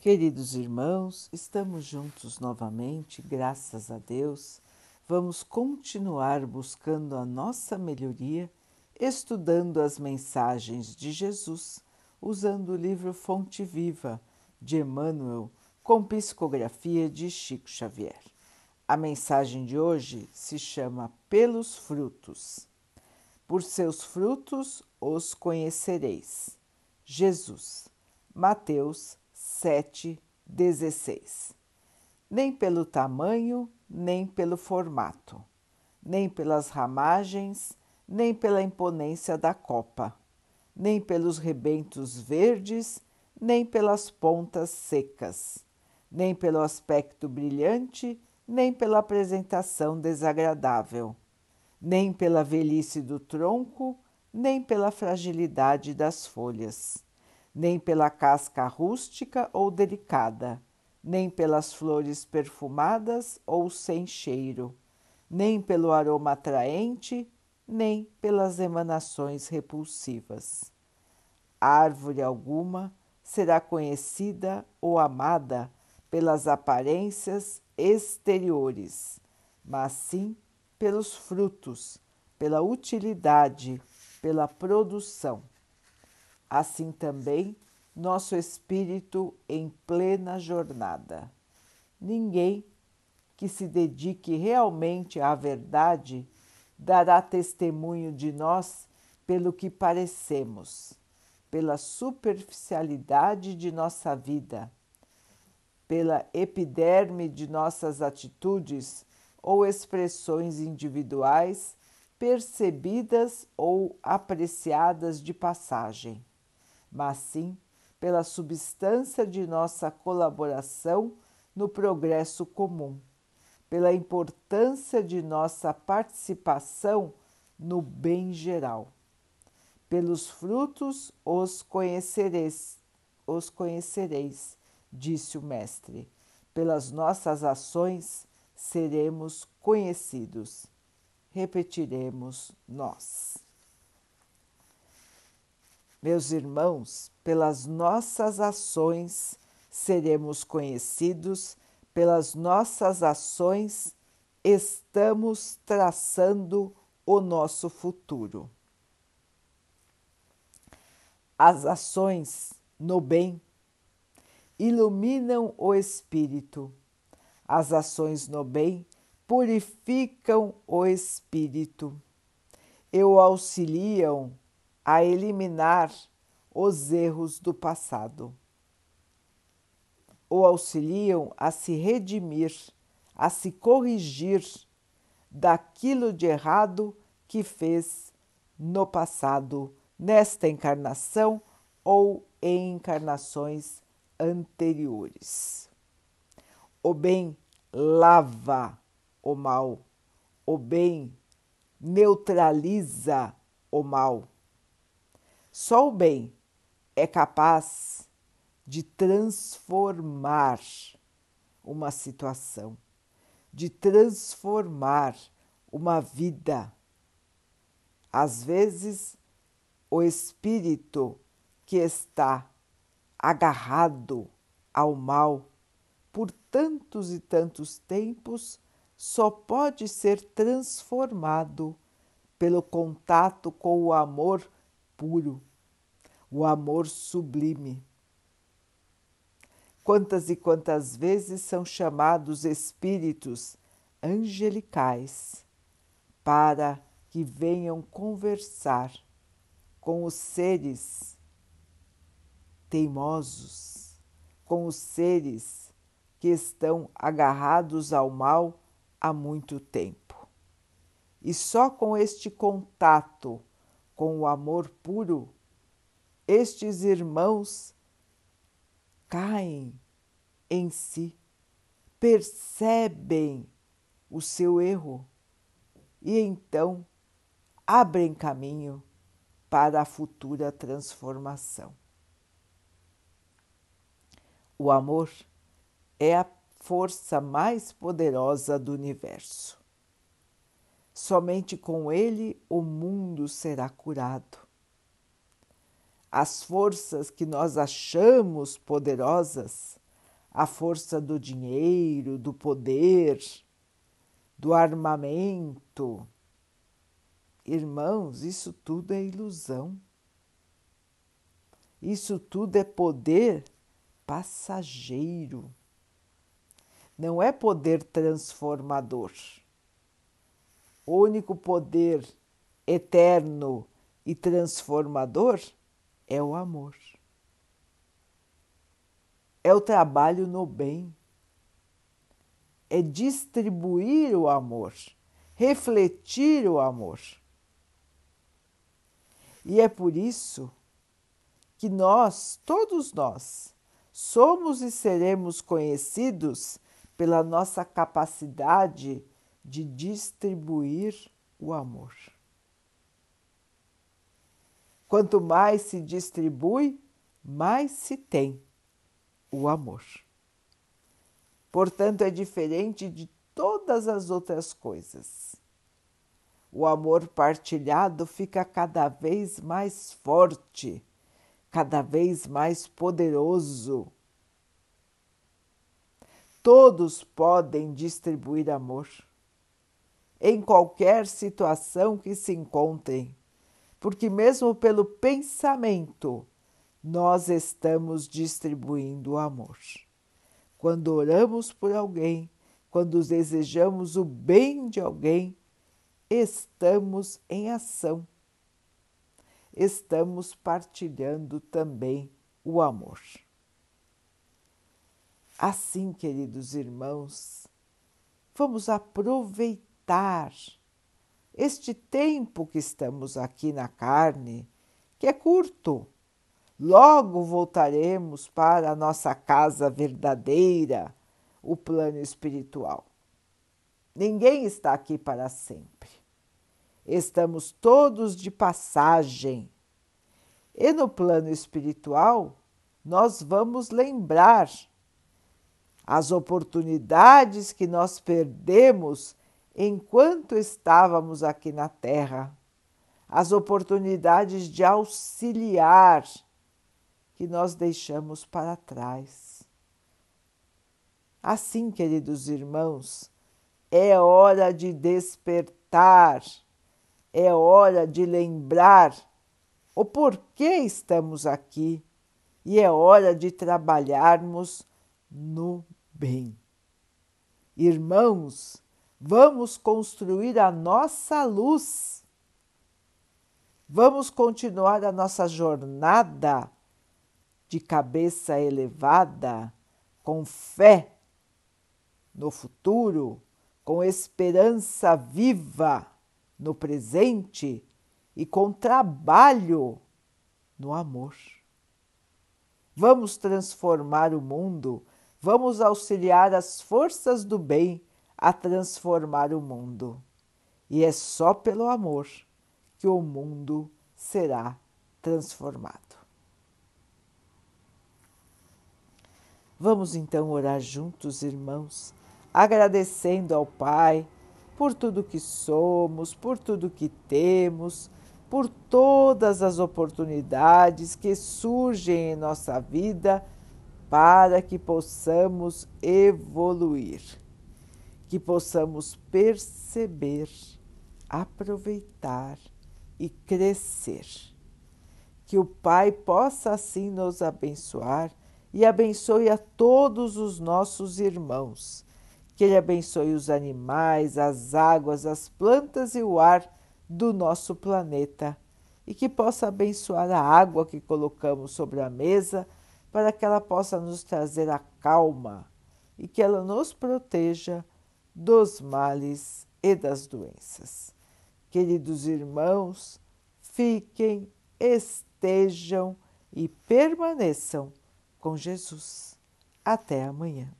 Queridos irmãos, estamos juntos novamente, graças a Deus. Vamos continuar buscando a nossa melhoria, estudando as mensagens de Jesus, usando o livro Fonte Viva de Emmanuel, com psicografia de Chico Xavier. A mensagem de hoje se chama Pelos Frutos. Por seus frutos os conhecereis. Jesus, Mateus 7,16. Nem pelo tamanho, nem pelo formato, nem pelas ramagens, nem pela imponência da copa, nem pelos rebentos verdes, nem pelas pontas secas, nem pelo aspecto brilhante, nem pela apresentação desagradável, nem pela velhice do tronco, nem pela fragilidade das folhas, nem pela casca rústica ou delicada, nem pelas flores perfumadas ou sem cheiro, nem pelo aroma atraente, nem pelas emanações repulsivas. Árvore alguma será conhecida ou amada pelas aparências exteriores, mas sim pelos frutos, pela utilidade, pela produção. Assim também nosso espírito em plena jornada. Ninguém que se dedique realmente à verdade dará testemunho de nós pelo que parecemos, pela superficialidade de nossa vida pela epiderme de nossas atitudes ou expressões individuais percebidas ou apreciadas de passagem, mas sim pela substância de nossa colaboração no progresso comum, pela importância de nossa participação no bem geral. Pelos frutos os conhecereis, os conhecereis disse o Mestre. Pelas nossas ações seremos conhecidos. Repetiremos nós. Meus irmãos, pelas nossas ações seremos conhecidos, pelas nossas ações estamos traçando o nosso futuro. As ações no bem iluminam o espírito. As ações no bem purificam o espírito e o auxiliam a eliminar os erros do passado. O auxiliam a se redimir, a se corrigir daquilo de errado que fez no passado, nesta encarnação ou em encarnações anteriores. O bem lava o mal, o bem neutraliza o mal. Só o bem é capaz de transformar uma situação, de transformar uma vida. Às vezes, o espírito que está agarrado ao mal por tantos e tantos tempos, só pode ser transformado pelo contato com o amor puro, o amor sublime. Quantas e quantas vezes são chamados espíritos angelicais para que venham conversar com os seres teimosos, com os seres que estão agarrados ao mal há muito tempo. E só com este contato com o amor puro, estes irmãos caem em si, percebem o seu erro e então abrem caminho para a futura transformação. O amor é a força mais poderosa do universo. Somente com ele o mundo será curado. As forças que nós achamos poderosas, a força do dinheiro, do poder, do armamento. Irmãos, isso tudo é ilusão. Isso tudo é poder passageiro. Não é poder transformador. O único poder eterno e transformador é o amor. É o trabalho no bem. É distribuir o amor, refletir o amor. E é por isso que nós, todos nós, somos e seremos conhecidos pela nossa capacidade de distribuir o amor. Quanto mais se distribui, mais se tem o amor. Portanto, é diferente de todas as outras coisas. O amor partilhado fica cada vez mais forte, cada vez mais poderoso. Todos podem distribuir amor em qualquer situação que se encontrem porque, mesmo pelo pensamento, nós estamos distribuindo o amor. Quando oramos por alguém, quando desejamos o bem de alguém, estamos em ação. Estamos partilhando também o amor. Assim, queridos irmãos, vamos aproveitar este tempo que estamos aqui na carne, que é curto. Logo voltaremos para a nossa casa verdadeira, o plano espiritual. Ninguém está aqui para sempre. Estamos todos de passagem. E no plano espiritual, nós vamos lembrar as oportunidades que nós perdemos enquanto estávamos aqui na Terra, as oportunidades de auxiliar que nós deixamos para trás. Assim, queridos irmãos, é hora de despertar, é hora de lembrar o porquê estamos aqui e é hora de trabalharmos no bem. Irmãos, Vamos construir a nossa luz. Vamos continuar a nossa jornada de cabeça elevada, com fé no futuro, com esperança viva no presente e com trabalho no amor. Vamos transformar o mundo, vamos auxiliar as forças do bem a transformar o mundo. E é só pelo amor que o mundo será transformado. Vamos então orar juntos, irmãos, agradecendo ao Pai por tudo que somos, por tudo que temos, por todas as oportunidades que surgem em nossa vida para que possamos evoluir que possamos perceber, aproveitar e crescer. Que o Pai possa assim nos abençoar e abençoe a todos os nossos irmãos. Que Ele abençoe os animais, as águas, as plantas e o ar do nosso planeta e que possa abençoar a água que colocamos sobre a mesa para que ela possa nos trazer a calma e que ela nos proteja dos males e das doenças. Queridos irmãos, fiquem, estejam e permaneçam com Jesus. Até amanhã.